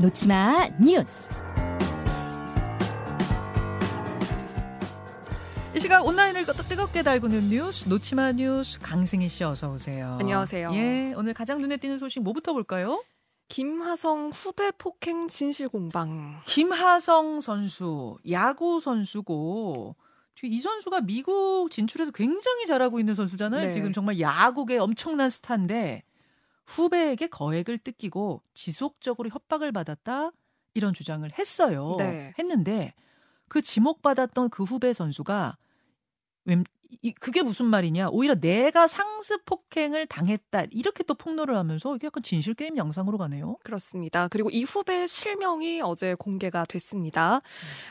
놓치마 뉴스. 이 시각 온라인을 뜨겁게 달구는 뉴스 놓치마 뉴스 강승희 씨 어서 오세요. 안녕하세요. 예, 오늘 가장 눈에 띄는 소식 뭐부터 볼까요? 김하성 후배 폭행 진실 공방. 김하성 선수 야구 선수고 이 선수가 미국 진출해서 굉장히 잘하고 있는 선수잖아요. 네. 지금 정말 야구의 엄청난 스타인데 후배에게 거액을 뜯기고 지속적으로 협박을 받았다 이런 주장을 했어요. 네. 했는데 그 지목받았던 그 후배 선수가 웬- 이- 그게 무슨 말이냐? 오히려 내가 상습 폭행을 당했다 이렇게 또 폭로를 하면서 이게 약간 진실 게임 양상으로 가네요. 그렇습니다. 그리고 이 후배 실명이 어제 공개가 됐습니다.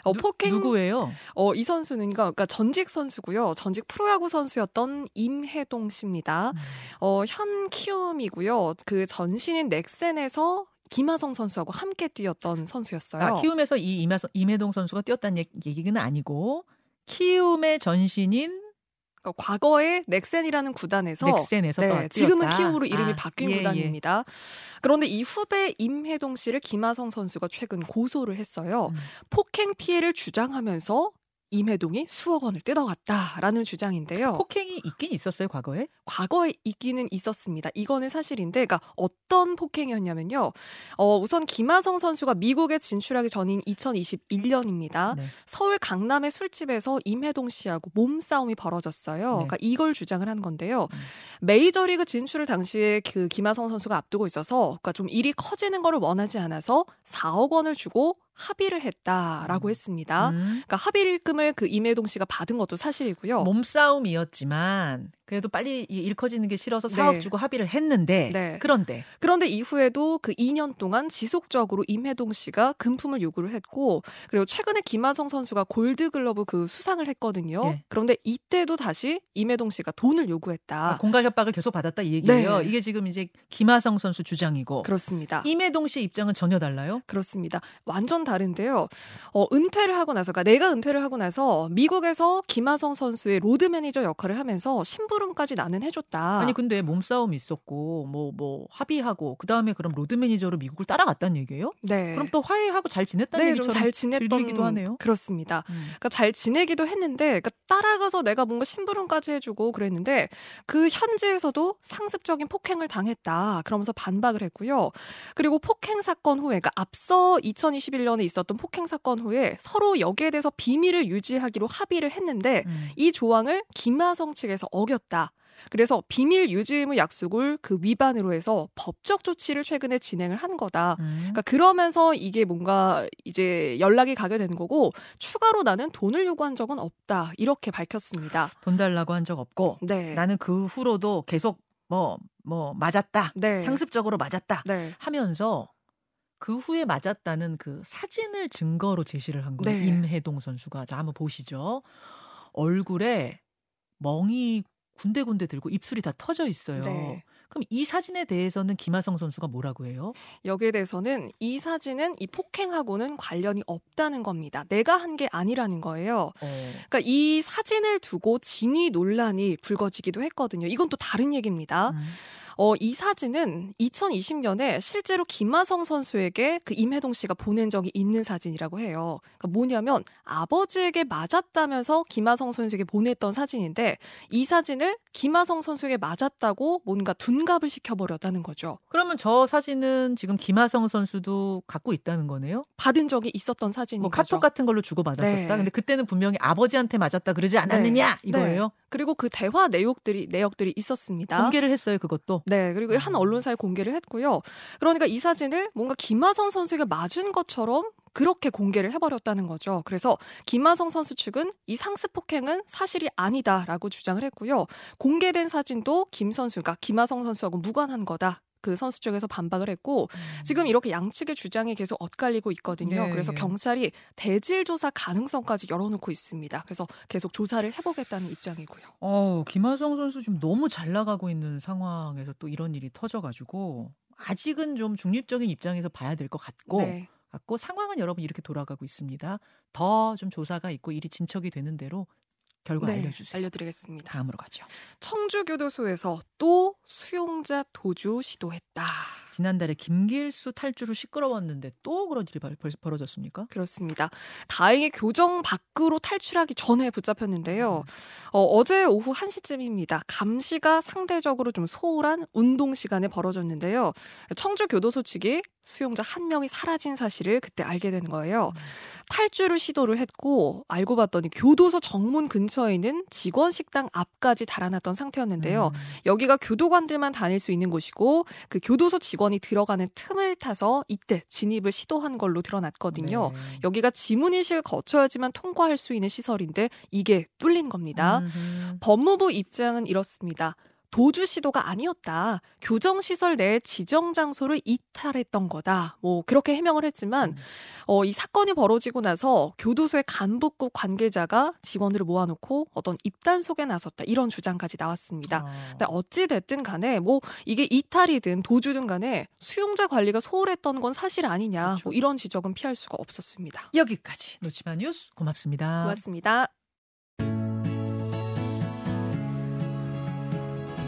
어, 누- 폭행 누구예요? 어, 이 선수는 그러니까 전직 선수고요. 전직 프로야구 선수였던 임혜동 씨입니다. 음. 어, 현 키움이고요. 그 전신인 넥센에서 김하성 선수하고 함께 뛰었던 선수였어요. 아, 키움에서 이 임하, 임혜동 선수가 뛰었다는 얘기- 얘기는 아니고 키움의 전신인 그러니까 과거에 넥센이라는 구단에서 넥센에서 네. 지금은 키움으로 이름이 아, 바뀐 예, 예. 구단입니다. 그런데 이 후배 임혜동 씨를 김하성 선수가 최근 고소를 했어요. 음. 폭행 피해를 주장하면서 임혜동이 수억 원을 뜯어갔다라는 주장인데요. 폭행이 있긴 있었어요 과거에? 과거에 있기는 있었습니다. 이거는 사실인데, 그러니까 어떤 폭행이었냐면요. 어, 우선 김하성 선수가 미국에 진출하기 전인 2021년입니다. 네. 서울 강남의 술집에서 임혜동 씨하고 몸싸움이 벌어졌어요. 네. 그러니까 이걸 주장을 한 건데요. 음. 메이저리그 진출을 당시에 그 김하성 선수가 앞두고 있어서 그러니까 좀 일이 커지는 거를 원하지 않아서 4억 원을 주고 합의를 했다라고 음. 했습니다. 음. 그러니까 합의금을 그 임혜동 씨가 받은 것도 사실이고요. 몸싸움이었지만 그래도 빨리 이일 커지는 게 싫어서 네. 4억 주고 합의를 했는데 네. 그런데 그런데 이후에도 그 2년 동안 지속적으로 임혜동 씨가 금품을 요구를 했고 그리고 최근에 김하성 선수가 골드글러브 그 수상을 했거든요. 예. 그런데 이때도 다시 임혜동 씨가 돈을 요구했다. 아, 공갈 협박을 계속 받았다 이 얘기예요. 네. 이게 지금 이제 김하성 선수 주장이고 그렇습니다. 임혜동 씨 입장은 전혀 달라요. 그렇습니다. 완전 다른데요. 어, 은퇴를 하고 나서, 그러니까 내가 은퇴를 하고 나서 미국에서 김하성 선수의 로드 매니저 역할을 하면서 심부름까지 나는 해줬다. 아니 근데 몸싸움 있었고 뭐뭐 합의하고 그 다음에 그럼 로드 매니저로 미국을 따라갔다는 얘기예요? 네. 그럼 또 화해하고 잘 지냈다는 네, 얘기처럼 좀잘 지냈던 들리기도 하네요. 그렇습니다. 음. 그러니까 잘 지내기도 했는데 그러니까 따라가서 내가 뭔가 심부름까지 해주고 그랬는데 그 현지에서도 상습적인 폭행을 당했다. 그러면서 반박을 했고요. 그리고 폭행 사건 후에 그러니까 앞서 2021년에 있었던 폭행 사건 후에 서로 여기에 대해서 비밀을 유지하기로 합의를 했는데 음. 이 조항을 김하성 측에서 어겼 다. 그래서 비밀 유지 의무 약속을 그 위반으로 해서 법적 조치를 최근에 진행을 한 거다. 음. 그러니까 그러면서 이게 뭔가 이제 연락이 가게 된 거고 추가로 나는 돈을 요구한 적은 없다 이렇게 밝혔습니다. 돈 달라고 한 적 없고 네, 나는 그 후로도 계속 뭐뭐 맞았다. 네, 상습적으로 맞았다. 네, 하면서 그 후에 맞았다는 그 사진을 증거로 제시를 한 거예요. 네. 임혜동 선수가. 자, 한번 보시죠. 얼굴에 멍이 군데군데 들고 입술이 다 터져 있어요. 네. 그럼 이 사진에 대해서는 김하성 선수가 뭐라고 해요? 여기에 대해서는 이 사진은 이 폭행하고는 관련이 없다는 겁니다. 내가 한 게 아니라는 거예요. 어. 그러니까 이 사진을 두고 진위 논란이 불거지기도 했거든요. 이건 또 다른 얘기입니다. 음. 어, 이 사진은 2020년에 실제로 김하성 선수에게 그 임혜동 씨가 보낸 적이 있는 사진이라고 해요. 그러니까 뭐냐면 아버지에게 맞았다면서 김하성 선수에게 보냈던 사진인데 이 사진을 김하성 선수에게 맞았다고 뭔가 둔갑을 시켜버렸다는 거죠. 그러면 저 사진은 지금 김하성 선수도 갖고 있다는 거네요? 받은 적이 있었던 사진인 뭐 거죠. 카톡 같은 걸로 주고받았었다. 네. 근데 그때는 분명히 아버지한테 맞았다 그러지 않았느냐 이거예요. 그리고 그 대화 내용들이 내역들이 있었습니다. 공개를 했어요 그것도. 네, 그리고 한 음. 언론사에 공개를 했고요. 그러니까 이 사진을 뭔가 김하성 선수에게 맞은 것처럼 그렇게 공개를 해버렸다는 거죠. 그래서 김하성 선수 측은 이 상습 폭행은 사실이 아니다라고 주장을 했고요. 공개된 사진도 김 선수가 김하성 선수하고 무관한 거다. 그 선수 쪽에서 반박을 했고 지금 이렇게 양측의 주장이 계속 엇갈리고 있거든요. 네. 그래서 경찰이 대질 조사 가능성까지 열어놓고 있습니다. 그래서 계속 조사를 해보겠다는 입장이고요. 어, 김하성 선수 지금 너무 잘 나가고 있는 상황에서 또 이런 일이 터져가지고 아직은 좀 중립적인 입장에서 봐야 될 것 같고 네. 같고 상황은 여러분 이렇게 돌아가고 있습니다. 더 좀 조사가 있고 일이 진척이 되는 대로 결과 네, 알려주세요. 알려드리겠습니다. 다음으로 가죠. 청주교도소에서 또 수용자 도주 시도했다. 지난달에 김길수 탈주로 시끄러웠는데 또 그런 일이 벌, 벌어졌습니까? 그렇습니다. 다행히 교정 밖으로 탈출하기 전에 붙잡혔는데요. 어, 어제 오후 1시쯤입니다. 감시가 상대적으로 좀 소홀한 운동 시간에 벌어졌는데요. 청주 교도소 측이 수용자 한 명이 사라진 사실을 그때 알게 된 거예요. 탈주를 시도를 했고 알고 봤더니 교도소 정문 근처에 있는 직원 식당 앞까지 달아났던 상태였는데요. 음. 여기가 교도관들만 다닐 수 있는 곳이고 그 교도소 직원 이 들어가는 틈을 타서 이때 진입을 시도한 걸로 드러났거든요. 네. 여기가 지문인식을 거쳐야지만 통과할 수 있는 시설인데 이게 뚫린 겁니다. 음흠. 법무부 입장은 이렇습니다. 도주 시도가 아니었다. 교정 시설 내 지정 장소를 이탈했던 거다. 뭐 그렇게 해명을 했지만 음. 어, 이 사건이 벌어지고 나서 교도소의 간부급 관계자가 직원들을 모아놓고 어떤 입단속에 나섰다. 이런 주장까지 나왔습니다. 아. 근데 어찌 됐든 간에 뭐 이게 이탈이든 도주든 간에 수용자 관리가 소홀했던 건 사실 아니냐. 그렇죠. 뭐 이런 지적은 피할 수가 없었습니다. 여기까지 놓치마 뉴스 고맙습니다. 고맙습니다.